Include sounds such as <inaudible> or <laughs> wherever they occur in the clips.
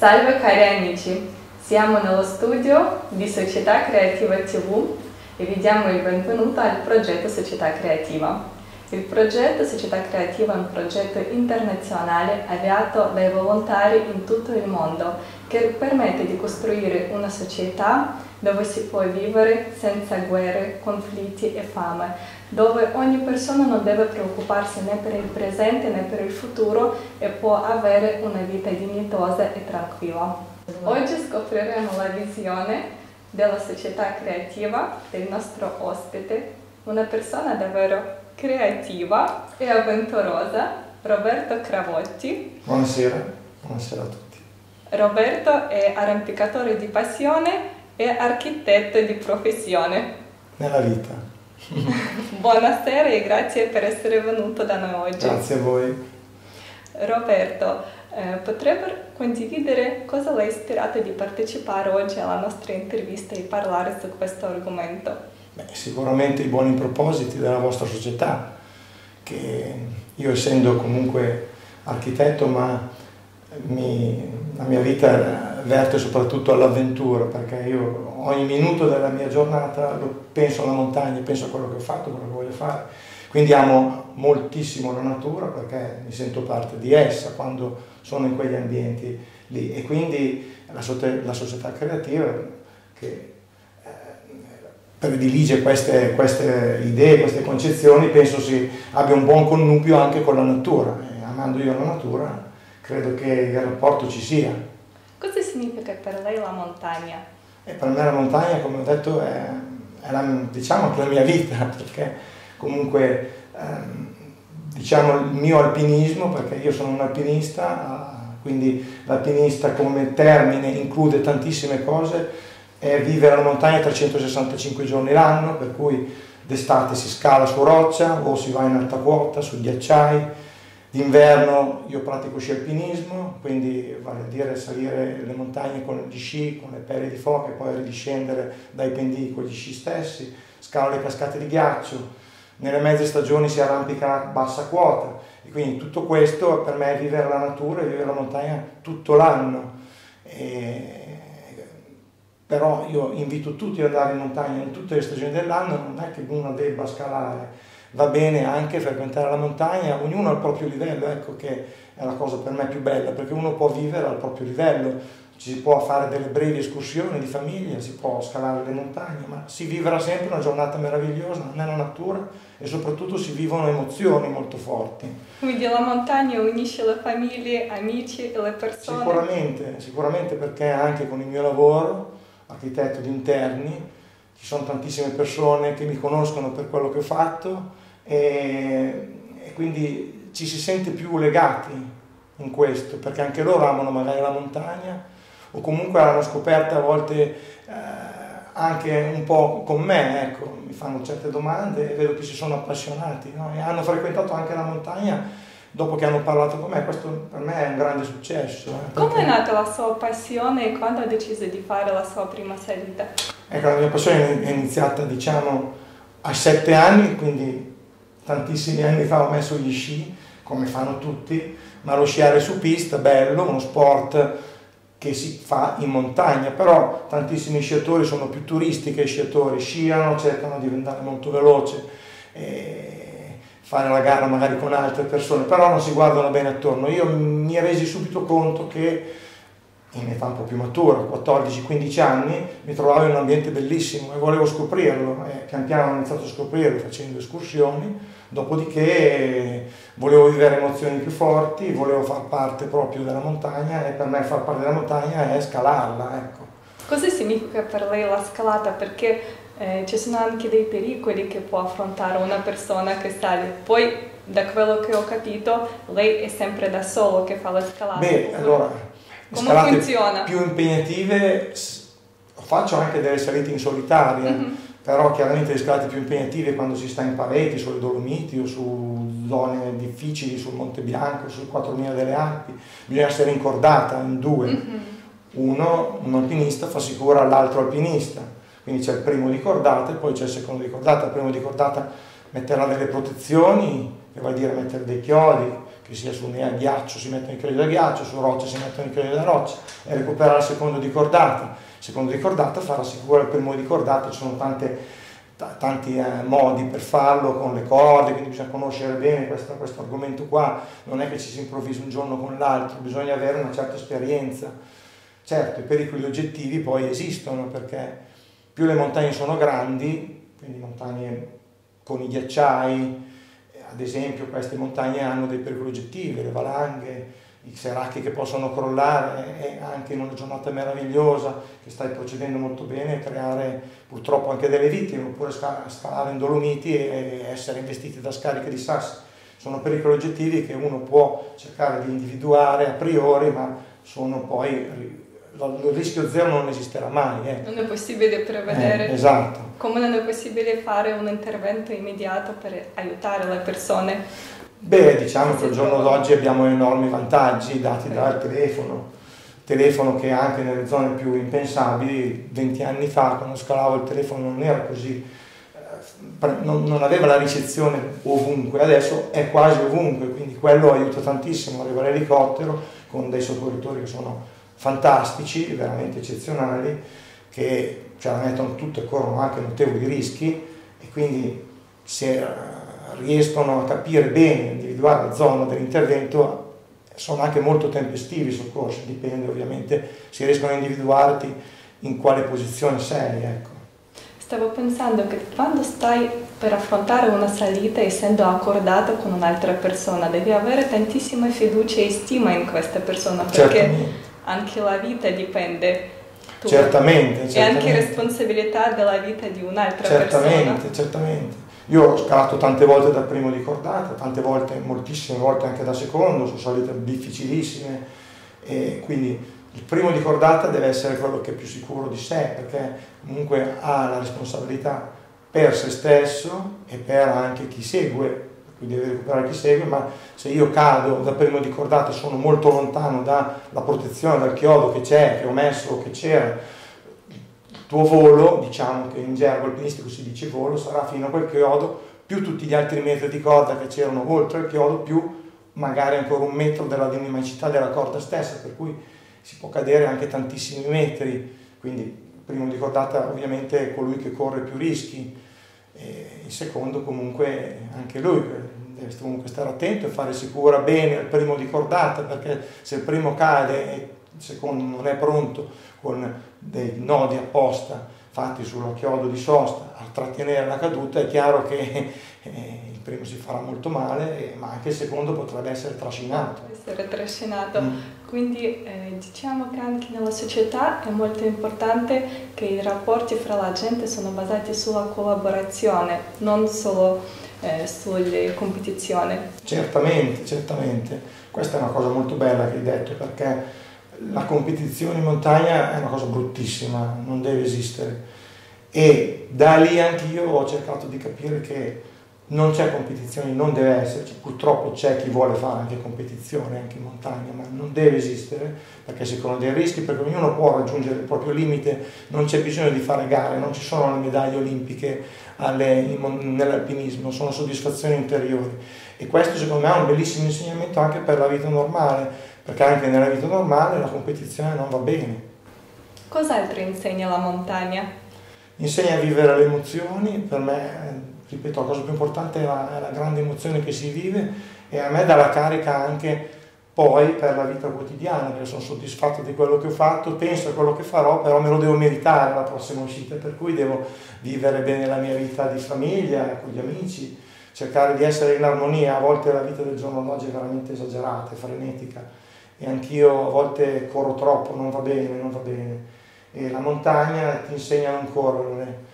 Salve cari amici, siamo nello studio di Società Creativa TV e vi diamo il benvenuto al progetto Società Creativa. Il progetto Società Creativa è un progetto internazionale avviato dai volontari in tutto il mondo che permette di costruire una società dove si può vivere senza guerre, conflitti e fame, dove ogni persona non deve preoccuparsi né per il presente né per il futuro e può avere una vita dignitosa e tranquilla. Oggi scopriremo la visione della società creativa del nostro ospite, una persona davvero creativa e avventurosa, Roberto Cravotti. Buonasera, buonasera a tutti. Roberto è arrampicatore di passione e architetto di professione. Nella vita. <laughs> Buonasera e grazie per essere venuto da noi oggi. Grazie a voi. Roberto, eh, potrebbe condividere cosa l'ha ispirato di partecipare oggi alla nostra intervista e parlare su questo argomento? Beh, sicuramente i buoni propositi della vostra società, che io essendo comunque architetto, ma mi, la mia vita verte soprattutto all'avventura, perché io ogni minuto della mia giornata penso alla montagna, penso a quello che ho fatto, quello che voglio fare. Quindi amo moltissimo la natura perché mi sento parte di essa quando sono in quegli ambienti lì e quindi la, la società creativa che predilige queste, queste, idee, queste concezioni, penso si abbia un buon connubio anche con la natura. E amando io la natura, credo che il rapporto ci sia. Cosa significa per lei la montagna? E per me la montagna, come ho detto, è, è la, diciamo la mia vita, <laughs> perché comunque ehm, diciamo il mio alpinismo, perché io sono un alpinista, quindi l'alpinista come termine include tantissime cose, è vivere alla montagna 365 giorni l'anno, per cui d'estate si scala su roccia o si va in alta quota, su ghiacciai, d'inverno io pratico sci alpinismo, quindi vale a dire salire le montagne con gli sci, con le pelle di foca e poi ridiscendere dai pendii con gli sci stessi, scalo le cascate di ghiaccio, nelle mezze stagioni si arrampica a bassa quota e quindi tutto questo per me è vivere la natura e vivere la montagna tutto l'anno. E però io invito tutti ad andare in montagna in tutte le stagioni dell'anno, non è che uno debba scalare, va bene anche frequentare la montagna, ognuno al proprio livello, ecco che è la cosa per me più bella, perché uno può vivere al proprio livello, ci si può fare delle brevi escursioni di famiglia, si può scalare le montagne, ma si vivrà sempre una giornata meravigliosa nella natura e soprattutto si vivono emozioni molto forti. Quindi la montagna unisce le famiglie, amici e le persone? Sicuramente, sicuramente perché anche con il mio lavoro architetto di interni, ci sono tantissime persone che mi conoscono per quello che ho fatto e, e quindi ci si sente più legati in questo, perché anche loro amano magari la montagna o comunque l'hanno scoperta a volte eh, anche un po' con me, ecco, mi fanno certe domande e vedo che si sono appassionati no? e hanno frequentato anche la montagna dopo che hanno parlato con me, questo per me è un grande successo. Eh, Come è nata la sua passione e quando ha deciso di fare la sua prima salita? Ecco, la mia passione è iniziata diciamo a sette anni, quindi tantissimi anni fa ho messo gli sci, come fanno tutti, ma lo sciare su pista, bello, uno sport che si fa in montagna, però tantissimi sciatori sono più turisti che sciatori, sciano, cercano di andare molto veloce. Fare la gara magari con altre persone, però non si guardano bene attorno. Io mi resi subito conto che in età un po' più matura, 14-15 anni, mi trovavo in un ambiente bellissimo e volevo scoprirlo e pian piano ho iniziato a scoprirlo facendo escursioni, dopodiché volevo vivere emozioni più forti, volevo far parte proprio della montagna e per me far parte della montagna è scalarla. Ecco. Cosa significa per lei la scalata? Perché eh, ci sono anche dei pericoli che può affrontare una persona che sale. Poi, da quello che ho capito, lei è sempre da solo che fa la scalata. Beh, allora, come funziona? più impegnative faccio anche delle salite in solitaria, mm-hmm. però chiaramente le scalate più impegnative quando si sta in pareti, sulle Dolomiti o su zone difficili, sul Monte Bianco, sul 4000 delle Alpi, bisogna essere incordata in due. Mm-hmm. Uno, un alpinista, fa sicura all'altro alpinista quindi c'è il primo di cordata e poi c'è il secondo di cordata, il primo di cordata metterà delle protezioni, che vuol dire mettere dei chiodi, che sia su a ghiaccio si mettono i chiodi da ghiaccio, su roccia si mettono i chiodi da roccia, e recuperare il secondo di cordata. Secondo di cordata farà sicuro il primo di cordata, ci sono tante tanti eh, modi per farlo con le corde, quindi bisogna conoscere bene questo, questo, argomento qua, non è che ci si improvvisa un giorno con l'altro, bisogna avere una certa esperienza. Certo, i pericoli oggettivi poi esistono perché più le montagne sono grandi, quindi montagne con i ghiacciai, ad esempio queste montagne hanno dei pericoli oggettivi, le valanghe, i seracchi che possono crollare e anche in una giornata meravigliosa che stai procedendo molto bene creare purtroppo anche delle vittime oppure scalare in Dolomiti e essere investiti da scariche di sassi. Sono pericoli oggettivi che uno può cercare di individuare a priori ma sono poi il rischio zero non esisterà mai. Eh. Non è possibile prevedere. Eh, esatto. Come non è possibile fare un intervento immediato per aiutare le persone Beh, diciamo che al giorno d'oggi abbiamo enormi vantaggi dati dal telefono, telefono che anche nelle zone più impensabili, 20 anni fa quando scalavo il telefono non era così, eh, non, aveva la ricezione ovunque, adesso è quasi ovunque, quindi quello aiuta tantissimo, arriva l'elicottero con dei soccorritori che sono fantastici, veramente eccezionali, che ce la mettono tutte e corrono anche notevoli rischi e quindi se riescono a capire bene, individuare la zona dell'intervento, sono anche molto tempestivi i soccorsi, dipende ovviamente se riescono a individuarti in quale posizione sei. Ecco. Stavo pensando che quando stai per affrontare una salita essendo accordato con un'altra persona, devi avere tantissima fiducia e stima in questa persona perché certamente. Anche la vita dipende. Tu. Certamente, certamente. E anche responsabilità della vita di un'altra certamente, persona. Certamente, certamente. Io ho scalato tante volte da primo di cordata, tante volte, moltissime volte anche da secondo, sono salite difficilissime e quindi il primo di cordata deve essere quello che è più sicuro di sé perché comunque ha la responsabilità per se stesso e per anche chi segue, quindi deve recuperare chi segue, ma se io cado da primo di cordata sono molto lontano dalla protezione, dal chiodo che c'è, che ho messo che c'era, tuo volo, diciamo che in gergo alpinistico si dice volo, sarà fino a quel chiodo, più tutti gli altri metri di corda che c'erano oltre il chiodo, più magari ancora un metro della dinamicità della corda stessa, per cui si può cadere anche tantissimi metri, quindi il primo di cordata ovviamente è colui che corre più rischi, e il secondo comunque anche lui deve comunque stare attento e fare sicura bene il primo di cordata, perché se il primo cade e il secondo non è pronto con dei nodi apposta fatti sullo chiodo di sosta a trattenere la caduta, è chiaro che eh, il primo si farà molto male, eh, ma anche il secondo potrebbe essere trascinato. Essere trascinato. Mm. Quindi eh, diciamo che anche nella società è molto importante che i rapporti fra la gente sono basati sulla collaborazione, non solo eh, sulle competizioni. Certamente, certamente. Questa è una cosa molto bella che hai detto perché la competizione in montagna è una cosa bruttissima, non deve esistere. E da lì anche io ho cercato di capire che non c'è competizione, non deve esserci, purtroppo c'è chi vuole fare anche competizione anche in montagna, ma non deve esistere perché si corrono dei rischi, perché ognuno può raggiungere il proprio limite, non c'è bisogno di fare gare, non ci sono le medaglie olimpiche nell'alpinismo, sono soddisfazioni interiori e questo secondo me è un bellissimo insegnamento anche per la vita normale perché anche nella vita normale la competizione non va bene. Cos'altro insegna la montagna? Insegna a vivere le emozioni, per me, ripeto, la cosa più importante è la, è la grande emozione che si vive e a me dà la carica anche poi per la vita quotidiana, perché sono soddisfatto di quello che ho fatto, penso a quello che farò, però me lo devo meritare la prossima uscita, per cui devo vivere bene la mia vita di famiglia, con gli amici, cercare di essere in armonia, a volte la vita del giorno d'oggi è veramente esagerata, è frenetica e anch'io a volte corro troppo, non va bene, non va bene. E la montagna ti insegna a non correre.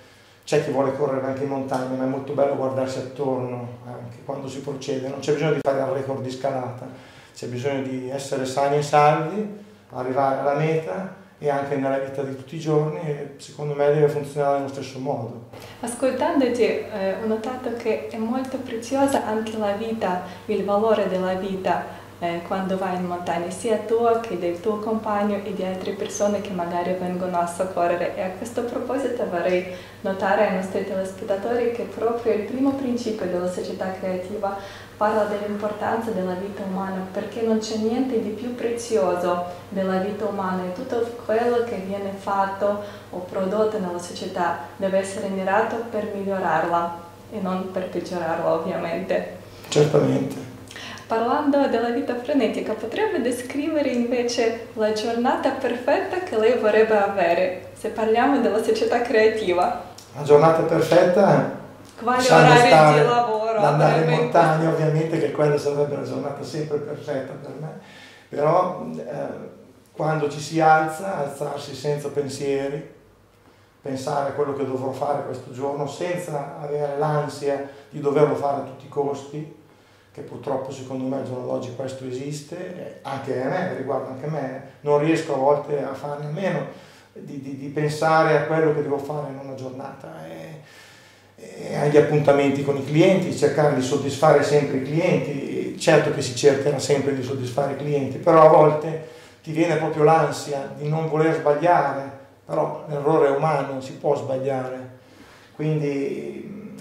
C'è chi vuole correre anche in montagna, ma è molto bello guardarsi attorno anche quando si procede. Non c'è bisogno di fare il record di scalata, c'è bisogno di essere sani e salvi, arrivare alla meta e anche nella vita di tutti i giorni e secondo me deve funzionare nello stesso modo. Ascoltandoti eh, ho notato che è molto preziosa anche la vita, il valore della vita eh, quando vai in montagna, sia tua che del tuo compagno e di altre persone che magari vengono a soccorrere. E a questo proposito vorrei notare ai nostri telespettatori che proprio il primo principio della società creativa parla dell'importanza della vita umana perché non c'è niente di più prezioso della vita umana e tutto quello che viene fatto o prodotto nella società deve essere mirato per migliorarla e non per peggiorarla ovviamente. Certamente. Parlando della vita frenetica, potrebbe descrivere invece la giornata perfetta che lei vorrebbe avere, se parliamo della società creativa? La giornata perfetta quali orari stare, di lavoro? Andare in montagna ovviamente che quella sarebbe la giornata sempre perfetta per me, però eh, quando ci si alza, alzarsi senza pensieri, pensare a quello che dovrò fare questo giorno senza avere l'ansia di doverlo fare a tutti i costi, che purtroppo secondo me al giorno d'oggi questo esiste, anche a me, riguarda anche me, non riesco a volte a farne a meno di, di, di, pensare a quello che devo fare in una giornata e, e agli appuntamenti con i clienti, cercare di soddisfare sempre i clienti, certo che si cercherà sempre di soddisfare i clienti, però a volte ti viene proprio l'ansia di non voler sbagliare, però l'errore è umano, si può sbagliare, quindi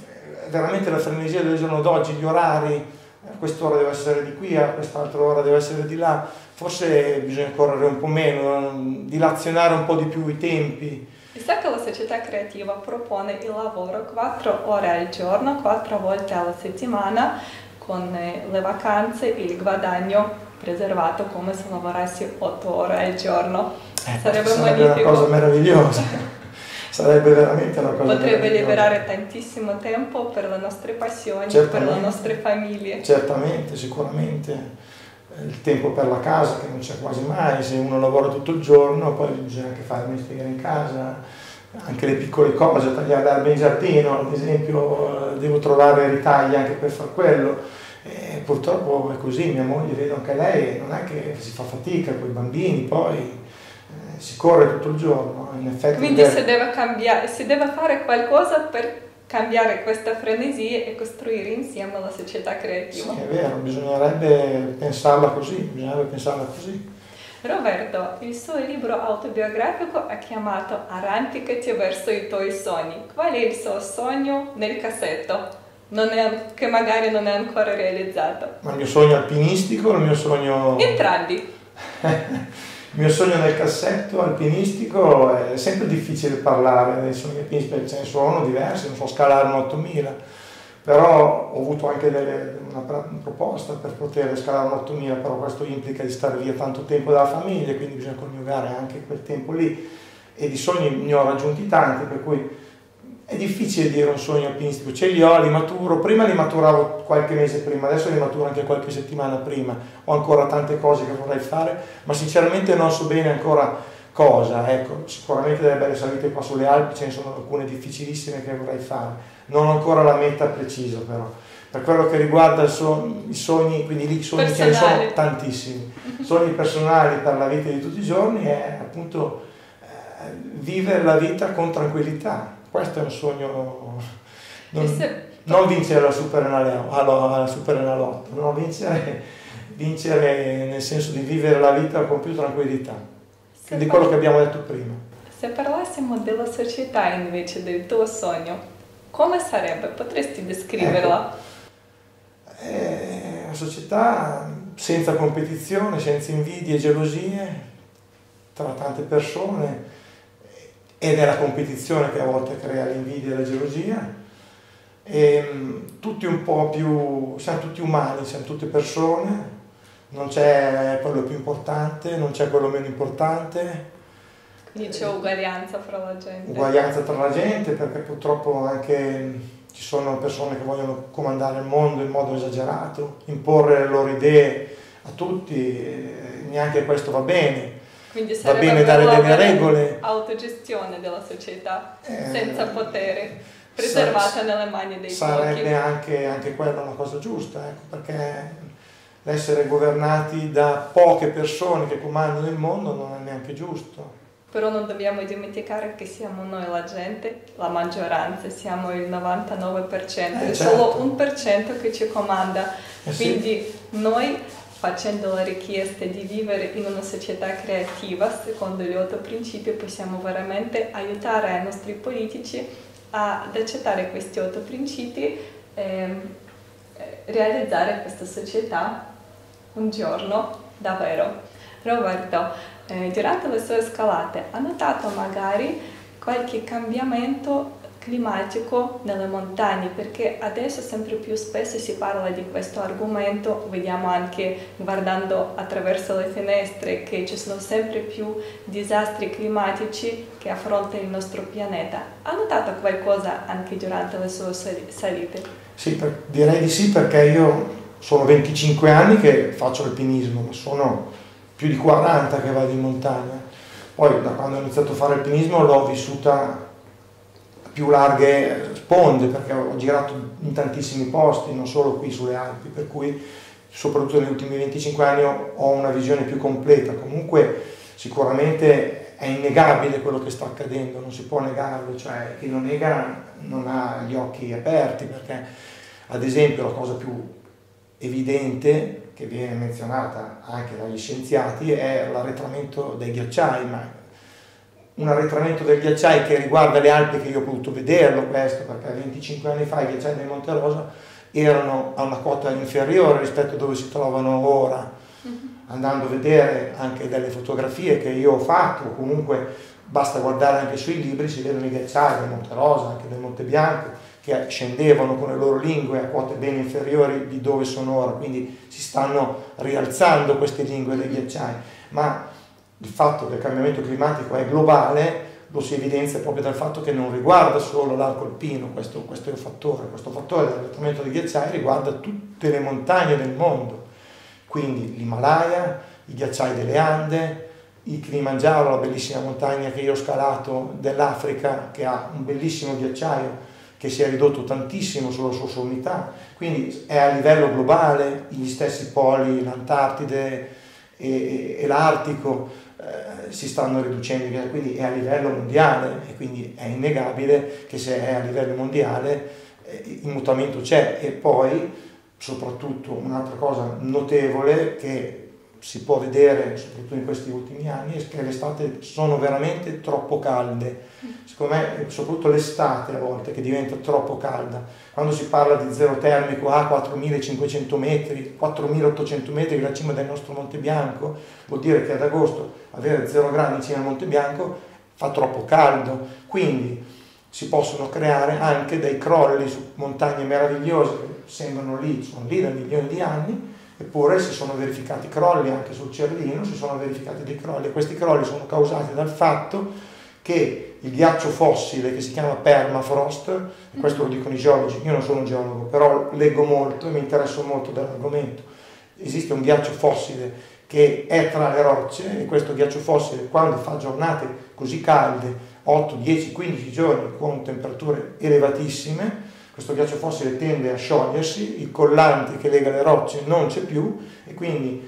veramente la frenesia del giorno d'oggi, gli orari, quest'ora deve essere di qui, a quest'altra ora deve essere di là, forse bisogna correre un po' meno, dilazionare un po' di più i tempi. Chissà che la società creativa propone il lavoro 4 ore al giorno, 4 volte alla settimana, con eh, le vacanze e il guadagno preservato come se lavorassi 8 ore al giorno. Eh, sarebbe, sarebbe una cosa meravigliosa. <laughs> sarebbe veramente una cosa potrebbe liberare tantissimo tempo per le nostre passioni, Certamente. per le nostre famiglie. Certamente, sicuramente. Il tempo per la casa che non c'è quasi mai, se uno lavora tutto il giorno poi bisogna anche fare mestiere in casa, anche le piccole cose, tagliare l'erba in giardino, ad esempio devo trovare ritagli anche per far quello. E purtroppo è così, mia moglie vedo anche lei, non è che si fa fatica con i bambini, poi si corre tutto il giorno, in effetti. Quindi deve... si, deve cambiare, si deve fare qualcosa per cambiare questa frenesia e costruire insieme la società creativa. Sì, è vero, bisognerebbe pensarla così, bisognerebbe pensarla così. Roberto, il suo libro autobiografico è chiamato Arrampicati verso i tuoi sogni. Qual è il suo sogno nel cassetto? È, che magari non è ancora realizzato. Ma il mio sogno alpinistico o il mio sogno... Entrambi. <laughs> Il mio sogno nel cassetto alpinistico è sempre difficile parlare dei sogni alpinistici perché ce ne sono diversi, non so scalare un 8000, però ho avuto anche delle, una, proposta per poter scalare un 8000, però questo implica di stare via tanto tempo dalla famiglia, quindi bisogna coniugare anche quel tempo lì e di sogni ne ho raggiunti tanti, per cui è difficile dire un sogno alpinistico, ce li ho, li maturo, prima li maturavo qualche mese prima, adesso li maturo anche qualche settimana prima, ho ancora tante cose che vorrei fare, ma sinceramente non so bene ancora cosa, ecco, sicuramente delle belle salite qua sulle Alpi, ce ne sono alcune difficilissime che vorrei fare, non ho ancora la meta precisa però. Per quello che riguarda i sogni, quindi lì i sogni ce ne sono tantissimi, sogni personali per la vita di tutti i giorni è appunto eh, vivere la vita con tranquillità, questo è un sogno, non, non vincere la Super Enalotto, no, vincere, vincere nel senso di vivere la vita con più tranquillità, se di quello che abbiamo detto prima. Se parlassimo della società invece del tuo sogno, come sarebbe? Potresti descriverla? Ecco. È una società senza competizione, senza invidie e gelosie tra tante persone ed è la competizione che a volte crea l'invidia e la gelosia. E, ehm, tutti un po' più, siamo tutti umani, siamo tutte persone, non c'è quello più importante, non c'è quello meno importante. Quindi c'è uguaglianza fra la gente. Uguaglianza tra la gente perché purtroppo anche ci sono persone che vogliono comandare il mondo in modo esagerato, imporre le loro idee a tutti, neanche questo va bene quindi va bene dare delle regole. Autogestione della società eh, senza potere, preservata nelle mani dei sarebbe pochi. Anche, anche quella una cosa giusta, ecco, perché l'essere governati da poche persone che comandano il mondo non è neanche giusto. Però non dobbiamo dimenticare che siamo noi la gente, la maggioranza, siamo il 99%, eh, è certo. solo un per cento che ci comanda. Eh, Quindi sì. noi facendo la richiesta di vivere in una società creativa, secondo gli otto principi, possiamo veramente aiutare i nostri politici ad accettare questi otto principi e ehm, realizzare questa società un giorno davvero. Roberto, eh, durante le sue scalate ha notato magari qualche cambiamento climatico nelle montagne perché adesso sempre più spesso si parla di questo argomento, vediamo anche guardando attraverso le finestre che ci sono sempre più disastri climatici che affronta il nostro pianeta. Ha notato qualcosa anche durante le sue salite? Sì, direi di sì perché io sono 25 anni che faccio alpinismo, ma sono più di 40 che vado in montagna. Poi da quando ho iniziato a fare alpinismo l'ho vissuta più larghe sponde perché ho girato in tantissimi posti, non solo qui sulle Alpi, per cui soprattutto negli ultimi 25 anni ho una visione più completa. Comunque sicuramente è innegabile quello che sta accadendo, non si può negarlo, cioè chi lo nega non ha gli occhi aperti perché ad esempio la cosa più evidente che viene menzionata anche dagli scienziati è l'arretramento dei ghiacciai, ma un arretramento del ghiacciai che riguarda le Alpi che io ho potuto vederlo questo perché 25 anni fa i ghiacciai del Monte Rosa erano a una quota inferiore rispetto a dove si trovano ora. Mhm. andando a vedere anche delle fotografie che io ho fatto comunque basta guardare anche sui libri si vedono i ghiacciai del Monte Rosa anche del Monte Bianco che scendevano con le loro lingue a quote ben inferiori di dove sono ora quindi si stanno rialzando queste lingue dei ghiacciai. Ma il fatto che il cambiamento climatico è globale lo si evidenzia proprio dal fatto che non riguarda solo l'arco alpino, questo, questo è un fattore, questo fattore dell'arretramento dei ghiacciai riguarda tutte le montagne del mondo, quindi l'Himalaya, i ghiacciai delle Ande, il Kilimangiaro, la bellissima montagna che io ho scalato dell'Africa, che ha un bellissimo ghiacciaio che si è ridotto tantissimo sulla sua sommità, quindi è a livello globale, gli stessi poli, l'Antartide e, e l'Artico, si stanno riducendo, quindi è a livello mondiale e quindi è innegabile che se è a livello mondiale eh, il mutamento c'è. E poi soprattutto un'altra cosa notevole che si può vedere soprattutto in questi ultimi anni è che le estate sono veramente troppo calde. Secondo me, soprattutto l'estate a volte che diventa troppo calda. Quando si parla di zero termico a 4500 metri, 4800 metri la cima del nostro Monte Bianco, vuol dire che ad agosto avere 0 gradi in cima al Monte Bianco fa troppo caldo. Quindi si possono creare anche dei crolli su montagne meravigliose che sembrano lì, sono lì da milioni di anni, Eppure si sono verificati crolli anche sul Cervino, si sono verificati dei crolli questi crolli sono causati dal fatto che il ghiaccio fossile che si chiama permafrost, e questo lo dicono i geologi, io non sono un geologo, però leggo molto e mi interesso molto dell'argomento. Esiste un ghiaccio fossile che è tra le rocce e questo ghiaccio fossile quando fa giornate così calde, 8, 10, 15 giorni con temperature elevatissime, questo ghiaccio fossile tende a sciogliersi, il collante che lega le rocce non c'è più e quindi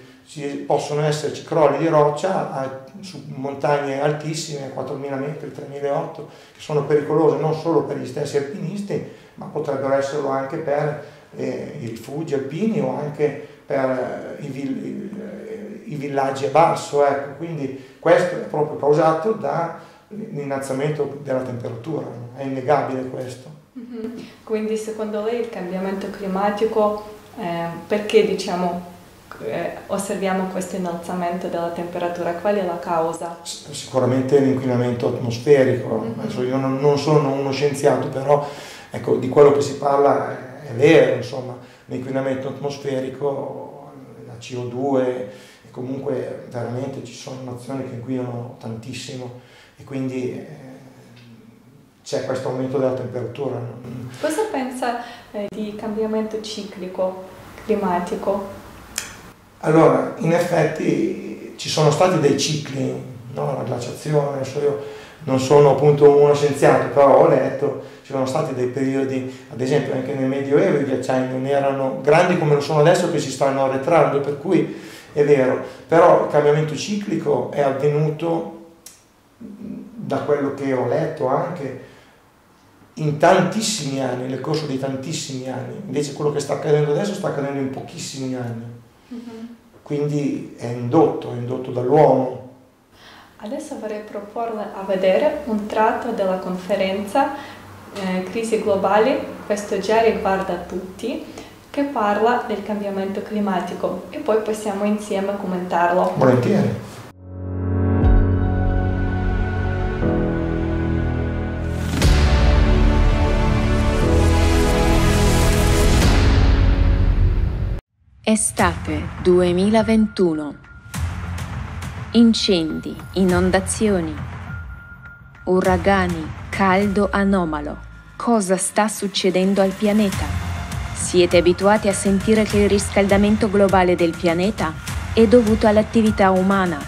possono esserci crolli di roccia a, su montagne altissime, 4.000 metri, 3.008, che sono pericolose non solo per gli stessi alpinisti, ma potrebbero esserlo anche per eh, i rifugi alpini o anche per eh, i, i, i, villaggi a basso. Ecco. Quindi questo è proprio causato dall'innalzamento della temperatura, è innegabile questo. Quindi secondo lei il cambiamento climatico, eh, perché diciamo, eh, osserviamo questo innalzamento della temperatura, qual è la causa? Sicuramente l'inquinamento atmosferico, mm-hmm. Adesso io non, non, sono uno scienziato, però ecco, di quello che si parla è vero, insomma, l'inquinamento atmosferico, la CO2, e comunque veramente ci sono nazioni che inquinano tantissimo e quindi... C'è questo aumento della temperatura. Cosa pensa eh, di cambiamento ciclico climatico? Allora, in effetti ci sono stati dei cicli, no? la glaciazione, io non sono appunto uno scienziato, però ho letto, ci sono stati dei periodi, ad esempio anche nel Medioevo i ghiacciai non erano grandi come lo sono adesso che si stanno arretrando, per cui è vero, però il cambiamento ciclico è avvenuto da quello che ho letto anche in tantissimi anni, nel corso di tantissimi anni, invece quello che sta accadendo adesso sta accadendo in pochissimi anni. Uh-huh. quindi è indotto, è indotto dall'uomo. Adesso vorrei proporle a vedere un tratto della conferenza eh, Crisi globali, questo già riguarda tutti, che parla del cambiamento climatico e poi possiamo insieme commentarlo. Volentieri. Estate 2021. Incendi, inondazioni, uragani, caldo anomalo. Cosa sta succedendo al pianeta? Siete abituati a sentire che il riscaldamento globale del pianeta è dovuto all'attività umana.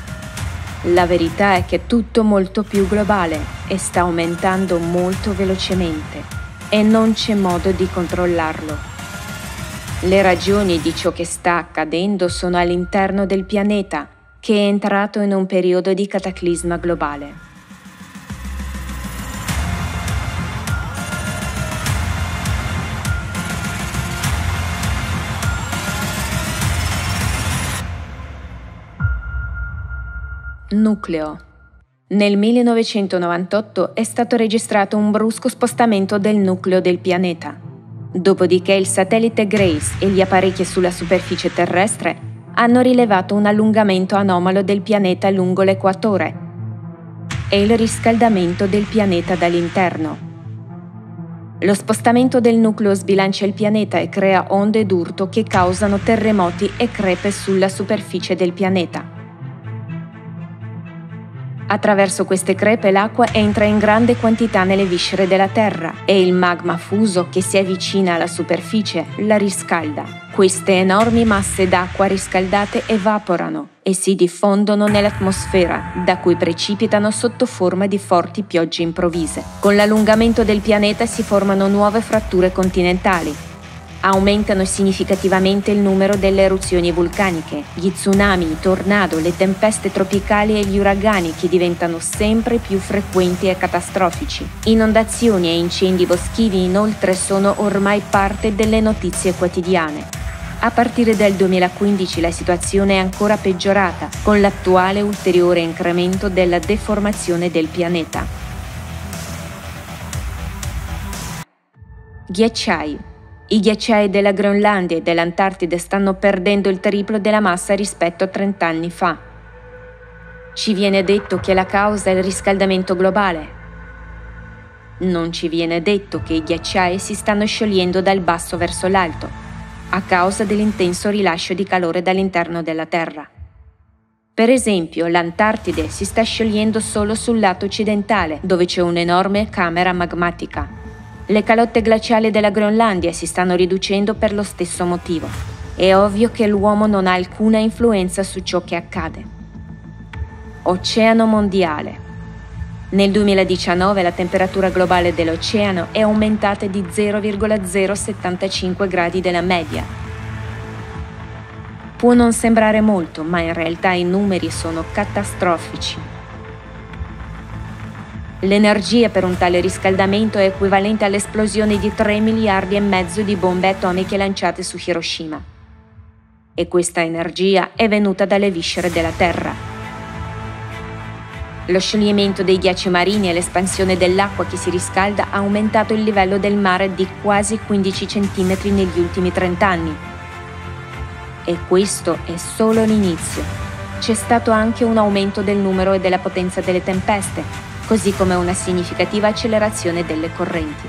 La verità è che è tutto molto più globale e sta aumentando molto velocemente e non c'è modo di controllarlo. Le ragioni di ciò che sta accadendo sono all'interno del pianeta, che è entrato in un periodo di cataclisma globale. Nucleo. Nel 1998 è stato registrato un brusco spostamento del nucleo del pianeta Dopodiché il satellite Grace e gli apparecchi sulla superficie terrestre hanno rilevato un allungamento anomalo del pianeta lungo l'equatore e il riscaldamento del pianeta dall'interno. Lo spostamento del nucleo sbilancia il pianeta e crea onde d'urto che causano terremoti e crepe sulla superficie del pianeta. Attraverso queste crepe l'acqua entra in grande quantità nelle viscere della Terra e il magma fuso che si avvicina alla superficie la riscalda. Queste enormi masse d'acqua riscaldate evaporano e si diffondono nell'atmosfera, da cui precipitano sotto forma di forti piogge improvvise. Con l'allungamento del pianeta si formano nuove fratture continentali, Aumentano significativamente il numero delle eruzioni vulcaniche, gli tsunami, i tornado, le tempeste tropicali e gli uragani che diventano sempre più frequenti e catastrofici. Inondazioni e incendi boschivi inoltre sono ormai parte delle notizie quotidiane. A partire dal 2015 la situazione è ancora peggiorata, con l'attuale ulteriore incremento della deformazione del pianeta. Ghiacciai i ghiacciai della Groenlandia e dell'Antartide stanno perdendo il triplo della massa rispetto a 30 anni fa. Ci viene detto che la causa è il riscaldamento globale. Non ci viene detto che i ghiacciai si stanno sciogliendo dal basso verso l'alto, a causa dell'intenso rilascio di calore dall'interno della Terra. Per esempio, l'Antartide si sta sciogliendo solo sul lato occidentale, dove c'è un'enorme camera magmatica. Le calotte glaciali della Groenlandia si stanno riducendo per lo stesso motivo. È ovvio che l'uomo non ha alcuna influenza su ciò che accade. Oceano mondiale. Nel 2019 la temperatura globale dell'oceano è aumentata di 0,075 gradi della media. Può non sembrare molto, ma in realtà i numeri sono catastrofici. L'energia per un tale riscaldamento è equivalente all'esplosione di 3 miliardi e mezzo di bombe atomiche lanciate su Hiroshima. E questa energia è venuta dalle viscere della Terra. Lo scioglimento dei ghiacci marini e l'espansione dell'acqua che si riscalda ha aumentato il livello del mare di quasi 15 cm negli ultimi 30 anni. E questo è solo l'inizio. C'è stato anche un aumento del numero e della potenza delle tempeste, così come una significativa accelerazione delle correnti.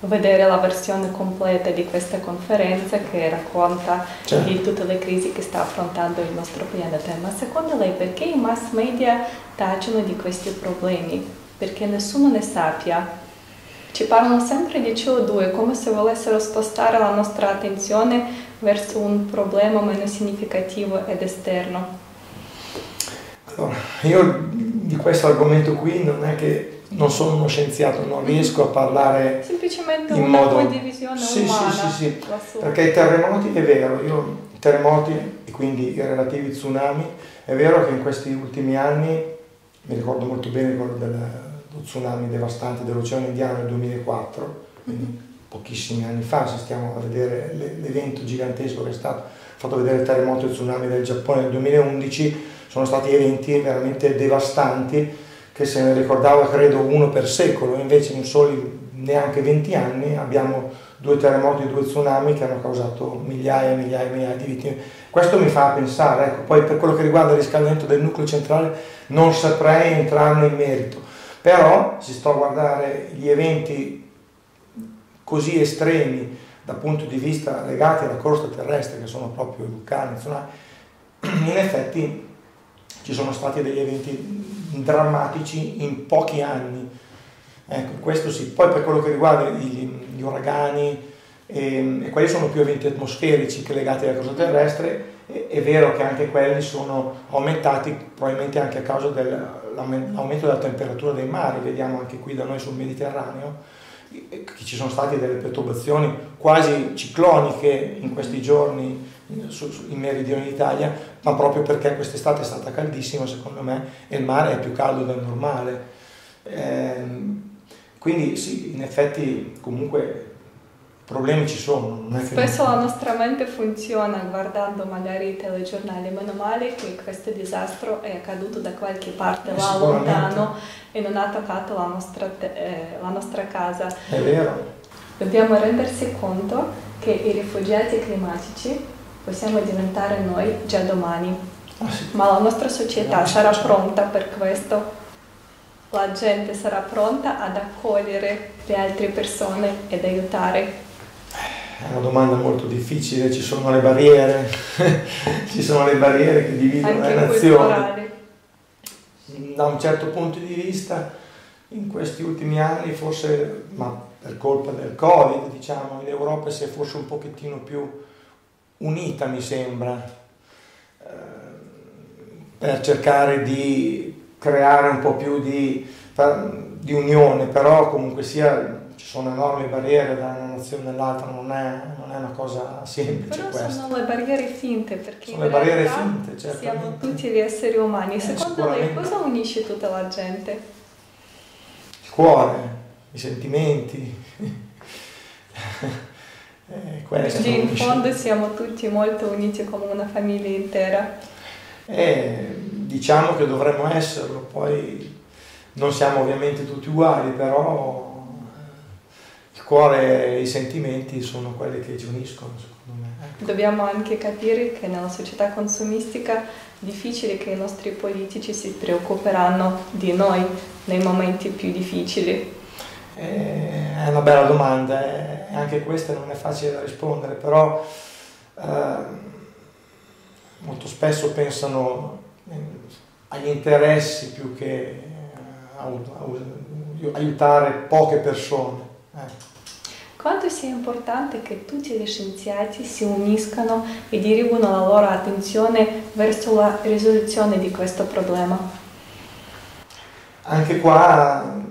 vedere la versione completa di questa conferenza che racconta certo. di tutte le crisi che sta affrontando il nostro pianeta. Ma secondo lei perché i mass media tacciono di questi problemi? Perché nessuno ne sappia ci parlano sempre di CO2, come se volessero spostare la nostra attenzione verso un problema meno significativo ed esterno. Allora, io di questo argomento qui non è che non sono uno scienziato, non mm-hmm. riesco a parlare semplicemente in una modo... condivisione sì, umana. Sì, sì, sì, perché i terremoti è vero, io, i terremoti e quindi i relativi tsunami, è vero che in questi ultimi anni, mi ricordo molto bene quello del lo tsunami devastante dell'Oceano Indiano nel 2004, quindi pochissimi anni fa, se stiamo a vedere l'evento gigantesco che è stato, fatto vedere il terremoto e il tsunami del Giappone nel 2011, sono stati eventi veramente devastanti che se ne ricordava credo uno per secolo, invece in soli neanche 20 anni abbiamo due terremoti e due tsunami che hanno causato migliaia e migliaia e migliaia di vittime. Questo mi fa pensare, ecco, poi per quello che riguarda il riscaldamento del nucleo centrale non saprei entrarne in merito, però se sto a guardare gli eventi così estremi dal punto di vista legati alla crosta terrestre, che sono proprio i vulcani, in effetti ci sono stati degli eventi drammatici in pochi anni Ecco, questo sì. Poi per quello che riguarda gli, gli uragani, e, e quelli sono più eventi atmosferici che legati alla cosa terrestre, e, è vero che anche quelli sono aumentati probabilmente anche a causa dell'aumento della temperatura dei mari, vediamo anche qui da noi sul Mediterraneo, che ci sono state delle perturbazioni quasi cicloniche in questi giorni in meridione d'Italia, ma proprio perché quest'estate è stata caldissima secondo me e il mare è più caldo del normale. Eh, quindi sì, in effetti comunque problemi ci sono. Spesso la nostra mente funziona guardando magari i telegiornali, meno male che questo disastro è accaduto da qualche parte eh, là lontano e non ha toccato la nostra, eh, la nostra casa. È vero. Dobbiamo rendersi conto che i rifugiati climatici possiamo diventare noi già domani, ah, sì. ma la nostra società sarà pronta per questo la gente sarà pronta ad accogliere le altre persone ed aiutare? È una domanda molto difficile, ci sono le barriere, <laughs> ci sono le barriere che dividono Anche le nazioni. Da un certo punto di vista, in questi ultimi anni, forse, ma per colpa del Covid, diciamo, l'Europa si è forse un pochettino più unita, mi sembra, eh, per cercare di creare un po' più di, di unione, però comunque sia ci sono enormi barriere da una nazione all'altra, non è, non è una cosa semplice Però questa. sono le barriere finte, perché sono le barriere finte, certamente. siamo tutti gli esseri umani. Eh, Secondo lei cosa unisce tutta la gente? Il cuore, i sentimenti. <laughs> eh, Quindi in fondo siamo tutti molto uniti come una famiglia intera. Eh, diciamo che dovremmo esserlo, poi non siamo ovviamente tutti uguali, però cuore e i sentimenti sono quelli che ci uniscono, secondo me. Ecco. Dobbiamo anche capire che nella società consumistica è difficile che i nostri politici si preoccuperanno di noi nei momenti più difficili. Eh, è una bella domanda e anche questa non è facile da rispondere, però eh, molto spesso pensano agli interessi più che eh, aiutare poche persone. Eh. Quanto sia importante che tutti gli scienziati si uniscano e dirigono la loro attenzione verso la risoluzione di questo problema? Anche qua,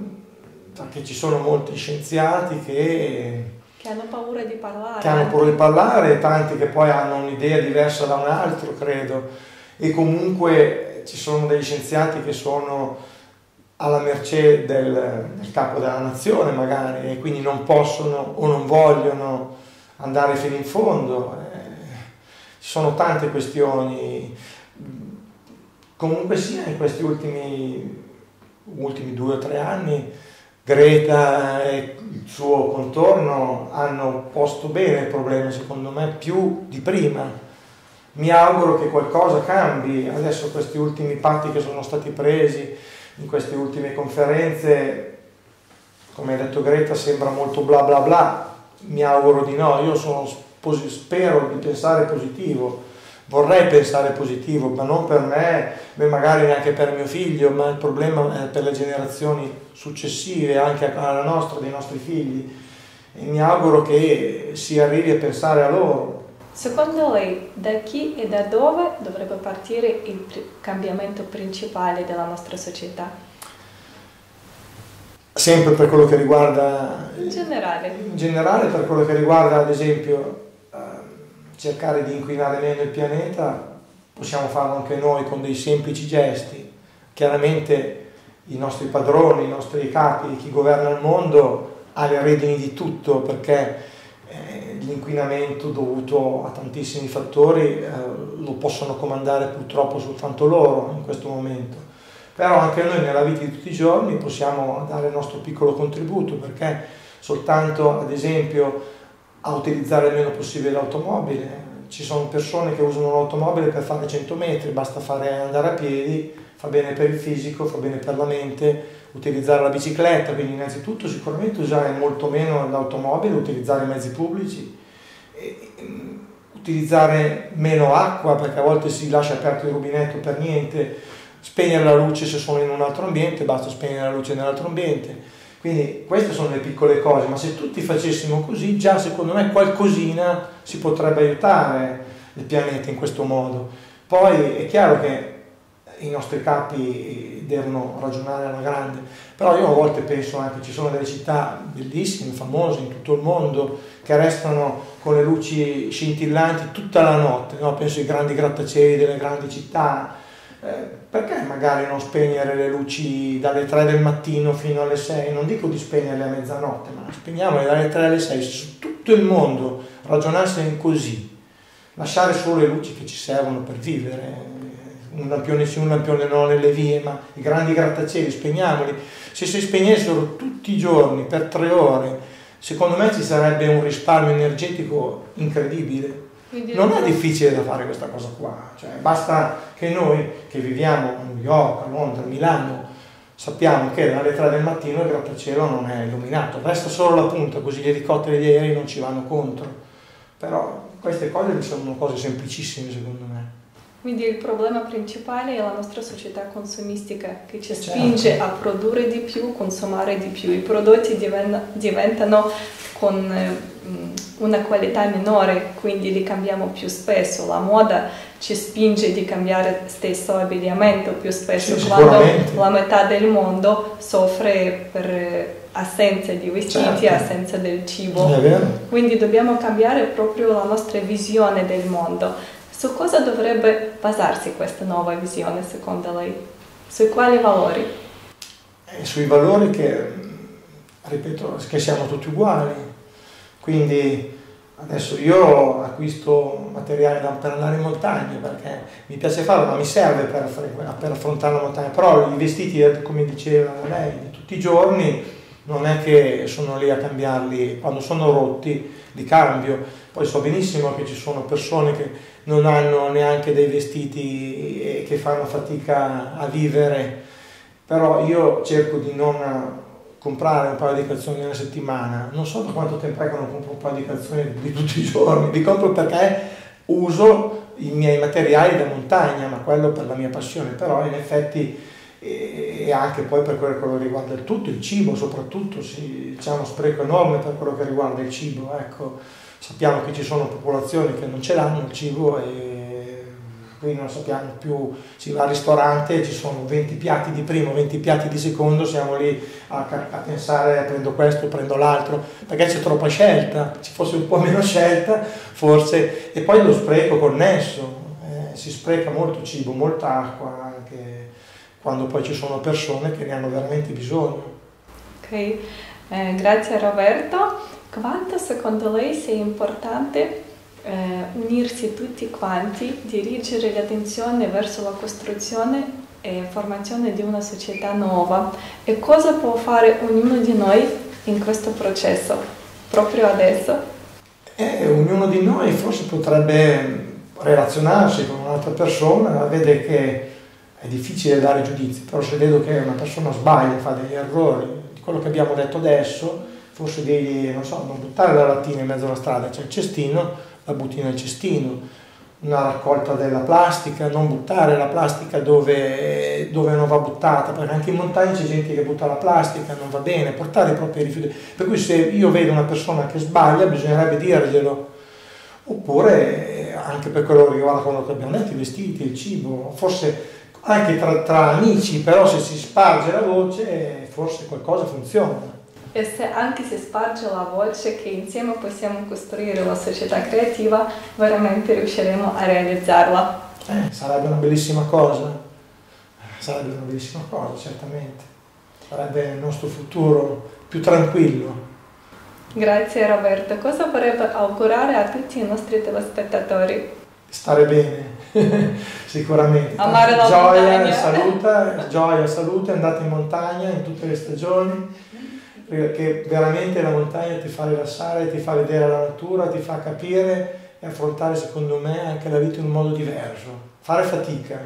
perché ci sono molti scienziati che che hanno paura di parlare. Che hanno paura di parlare, tanti che poi hanno un'idea diversa da un altro, credo. E comunque ci sono degli scienziati che sono alla mercé del, del, capo della nazione magari e quindi non possono o non vogliono andare fino in fondo. Eh, ci sono tante questioni. Comunque sia, in questi ultimi, ultimi due o tre anni Greta e il suo contorno hanno posto bene il problema, secondo me, più di prima mi auguro che qualcosa cambi. Adesso questi ultimi patti che sono stati presi in queste ultime conferenze, come ha detto Greta, sembra molto bla bla bla. Mi auguro di no, io sono, spero di pensare positivo, vorrei pensare positivo, ma non per me, beh, magari neanche per mio figlio, ma il problema è per le generazioni successive, anche alla nostra, dei nostri figli. E mi auguro che si arrivi a pensare a loro, Secondo lei, da chi e da dove dovrebbe partire il cambiamento principale della nostra società? Sempre per quello che riguarda... In generale. In generale per quello che riguarda, ad esempio, eh, cercare di inquinare meno il pianeta, possiamo farlo anche noi con dei semplici gesti. Chiaramente i nostri padroni, i nostri capi, chi governa il mondo ha le redini di tutto perché l'inquinamento dovuto a tantissimi fattori eh, lo possono comandare purtroppo soltanto loro in questo momento. Però anche noi nella vita di tutti i giorni possiamo dare il nostro piccolo contributo perché soltanto ad esempio a utilizzare il meno possibile l'automobile, ci sono persone che usano l'automobile per fare 100 metri, basta fare andare a piedi, fa bene per il fisico, fa bene per la mente, utilizzare la bicicletta, quindi innanzitutto sicuramente usare molto meno l'automobile, utilizzare i mezzi pubblici, e, um, utilizzare meno acqua perché a volte si lascia aperto il rubinetto per niente, spegnere la luce se sono in un altro ambiente, basta spegnere la luce nell'altro ambiente. Quindi queste sono le piccole cose, ma se tutti facessimo così, già secondo me qualcosina si potrebbe aiutare il pianeta in questo modo. Poi è chiaro che i nostri capi devono ragionare alla grande, però io a volte penso anche che ci sono delle città bellissime, famose in tutto il mondo, che restano con le luci scintillanti tutta la notte, no? penso ai grandi grattacieli delle grandi città, eh, perché magari non spegnere le luci dalle 3 del mattino fino alle 6? Non dico di spegnerle a mezzanotte, ma spegniamole dalle 3 alle 6. Se su tutto il mondo ragionasse così, lasciare solo le luci che ci servono per vivere, un lampione sì, un lampione no nelle vie, ma i grandi grattacieli spegniamoli. Se si spegnessero tutti i giorni per tre ore, secondo me ci sarebbe un risparmio energetico incredibile. Non è difficile da fare questa cosa qua, cioè, basta che noi che viviamo a New York, a Londra, a Milano, sappiamo che dalle 3 del mattino il grattacielo non è illuminato, resta solo la punta, così gli elicotteri e gli aerei non ci vanno contro. Però queste cose sono cose semplicissime secondo me. Quindi il problema principale è la nostra società consumistica che ci certo. spinge a produrre di più, consumare di più. I prodotti diventano con mm, una qualità minore, quindi li cambiamo più spesso. La moda ci spinge di cambiare stesso abbigliamento più spesso sì, quando la metà del mondo soffre per assenza di vestiti, certo. assenza del cibo. Quindi dobbiamo cambiare proprio la nostra visione del mondo. Su cosa dovrebbe basarsi questa nuova visione secondo lei? Sui quali valori? E eh, sui valori che, ripeto, che siamo tutti uguali. Quindi adesso io acquisto materiale per andare in montagna perché mi piace farlo, ma mi serve per, per affrontare la montagna. Però i vestiti, come diceva lei, di tutti i giorni non è che sono lì a cambiarli, quando sono rotti li cambio. Poi so benissimo che ci sono persone che non hanno neanche dei vestiti e che fanno fatica a vivere, però io cerco di non comprare un paio di calzoni una settimana, non so da quanto tempo è che non compro un paio di calzoni di tutti i giorni, li compro perché uso i miei materiali da montagna, ma quello per la mia passione, però in effetti e anche poi per quello che riguarda il tutto, il cibo soprattutto, sì, c'è uno spreco enorme per quello che riguarda il cibo, ecco. Sappiamo che ci sono popolazioni che non ce l'hanno il cibo e qui non sappiamo più, si va al ristorante, ci sono 20 piatti di primo, 20 piatti di secondo, siamo lì a, a pensare prendo questo, prendo l'altro, perché c'è troppa scelta, ci fosse un po' meno scelta forse, e poi lo spreco connesso, eh, si spreca molto cibo, molta acqua quando poi ci sono persone che ne hanno veramente bisogno. Ok, eh, grazie Roberto. Quanto secondo lei sia importante eh, unirsi tutti quanti, dirigere l'attenzione verso la costruzione e formazione di una società nuova e cosa può fare ognuno di noi in questo processo, proprio adesso? Eh, ognuno di noi forse potrebbe relazionarsi con un'altra persona, vede che è difficile dare giudizi, però se vedo che una persona sbaglia, fa degli errori, quello che abbiamo detto adesso, forse devi, non so, non buttare la lattina in mezzo alla strada, c'è il cestino, la butti nel cestino, una raccolta della plastica, non buttare la plastica dove, dove, non va buttata, perché anche in montagna c'è gente che butta la plastica, non va bene, portare i propri rifiuti. Per cui se io vedo una persona che sbaglia bisognerebbe dirglielo, oppure anche per quello che riguarda quello che abbiamo detto, i vestiti, il cibo, forse anche tra, tra amici, però se si sparge la voce forse qualcosa funziona e se anche si sparge la voce che insieme possiamo costruire la società creativa, veramente riusciremo a realizzarla. Eh, sarebbe una bellissima cosa, sarebbe una bellissima cosa, certamente. sarebbe il nostro futuro più tranquillo. Grazie Roberto. Cosa vorrebbe augurare a tutti i nostri telespettatori? Stare bene, <laughs> sicuramente. Amare la gioia, montagna. salute, gioia, salute, andate in montagna in tutte le stagioni, perché veramente la montagna ti fa rilassare, ti fa vedere la natura, ti fa capire e affrontare secondo me anche la vita in un modo diverso. Fare fatica,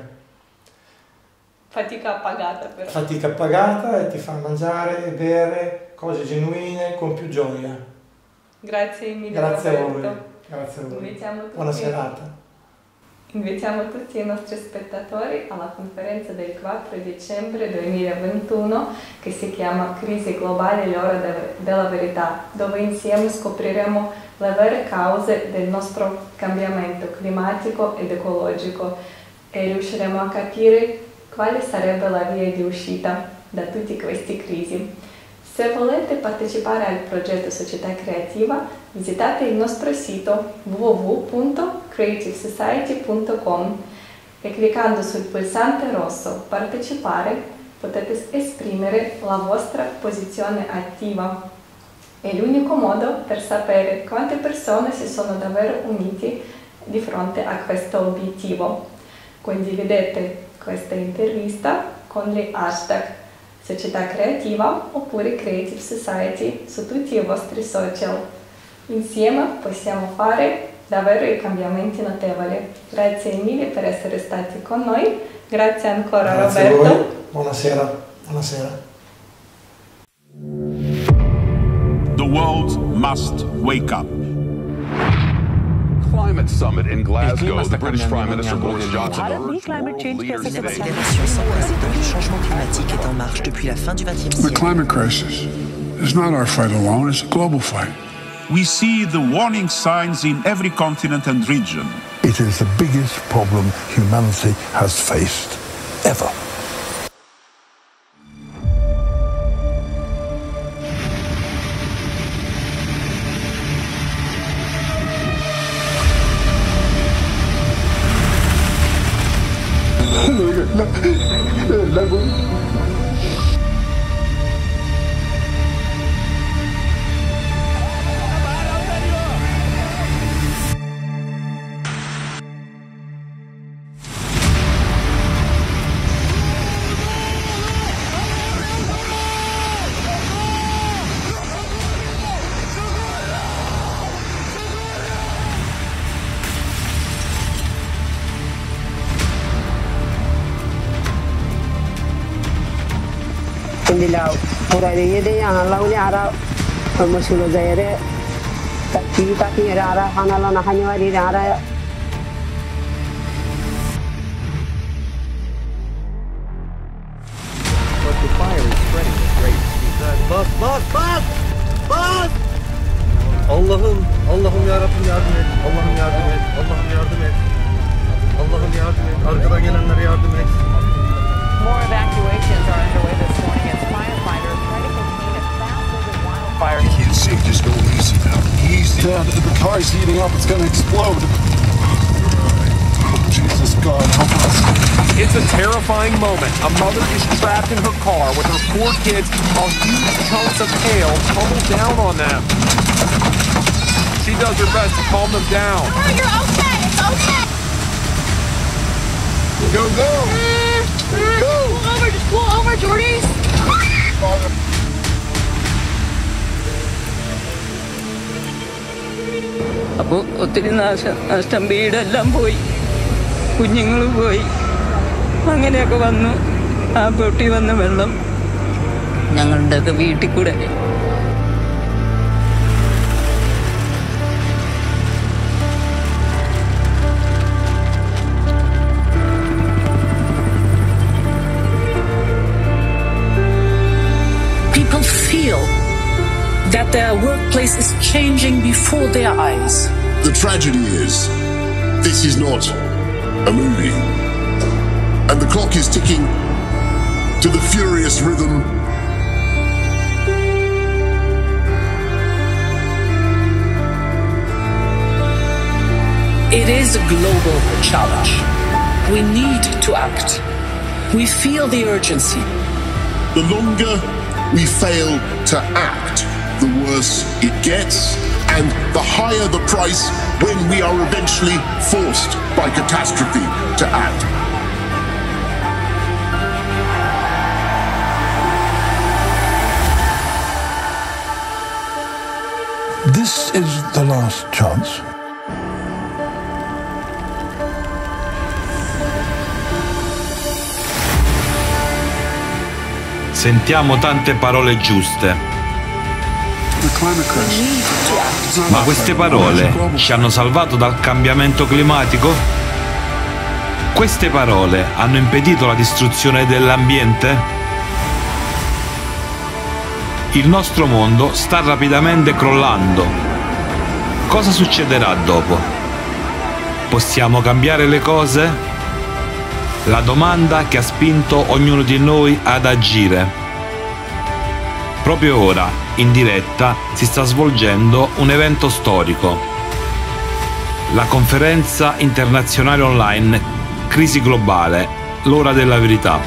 Fatica pagata però. fatica pagata e ti fa mangiare e bere cose genuine con più gioia. Grazie mille Grazie a voi. Grazie a voi. Buona serata. Invitiamo tutti i nostri spettatori alla conferenza del 4 dicembre 2021 che si chiama Crisi globale l'ora de- della verità, dove insieme scopriremo le vere cause del nostro cambiamento climatico ed ecologico e riusciremo a capire quale sarebbe la via di uscita da tutte queste crisi. Se volete partecipare al progetto Società Creativa, visitate il nostro sito www.creativesociety.com e cliccando sul pulsante rosso Partecipare potete esprimere la vostra posizione attiva. È l'unico modo per sapere quante persone si sono davvero unite di fronte a questo obiettivo. Condividete questa intervista con gli hashtag Società Creativa oppure Creative Society su tutti i vostri social. Insieme possiamo fare davvero i cambiamenti notevoli. Grazie mille per essere stati con noi. Grazie ancora Grazie a Roberto. voi. Buonasera. Buonasera. The world must wake up. Climate summit in Glasgow. The British Prime Minister Boris Johnson The climate crisis is not our fight alone, it's a global fight. We see the warning signs in every continent and region. It is the biggest problem humanity has faced ever. Masulo Zaire Taki Taki Ara Hanala Nahanyawari Ara But the fire is spreading at great speed. Bas bas bas! Bas! Allah'ım, Allah'ım yarabbim yardım et. Allah'ım yardım et. Allah'ım yardım et. Allah'ım yardım et. Arkadan gelenlere yardım et. More evacuations are underway this morning of wildfires. can't say just go easy now. Easy. Dad, the car's heating up, it's gonna explode. Oh, Jesus God, help us. It's a terrifying moment. A mother is trapped in her car with her four kids while huge chunks of hail tumble down on them. She does her best to calm them down. You're okay. It's okay. Go, go! Mm-hmm. Go! Pull over. Just pull over, Jordy. അപ്പോൾ ഒത്തിരി നാശം നഷ്ടം വീടെല്ലാം പോയി. കുഞ്ഞുങ്ങൾ പോയി. അങ്ങനെയൊക്കെ വന്നു. ആ പൊട്ടി വന്ന വെള്ളം ഞങ്ങളുടെയൊക്കെ വീട്ടിൽ കൂടെ changing before their eyes. The tragedy is, this is not a movie. And the clock is ticking to the furious rhythm It is a global challenge. We need to act. We feel the urgency. the longer we fail to act, the worse it gets, and the higher the price when we are eventually forced by catastrophe to act. This is the last chance. Sentiamo tante parole giuste. Ma queste parole ci hanno salvato dal cambiamento climatico? Queste parole hanno impedito la distruzione dell'ambiente? Il nostro mondo sta rapidamente crollando. Cosa succederà dopo? Possiamo cambiare le cose? La domanda che ha spinto ognuno di noi ad agire. Proprio ora, in diretta, si sta svolgendo un evento storico. La conferenza internazionale online Crisi globale, l'ora della verità.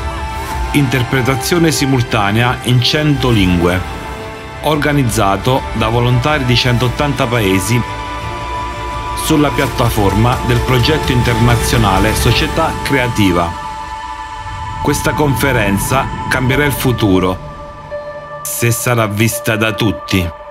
Interpretazione simultanea in 100 lingue. Organizzato da volontari di 180 paesi sulla piattaforma del progetto internazionale Società Creativa. Questa conferenza cambierà il futuro se sarà vista da tutti.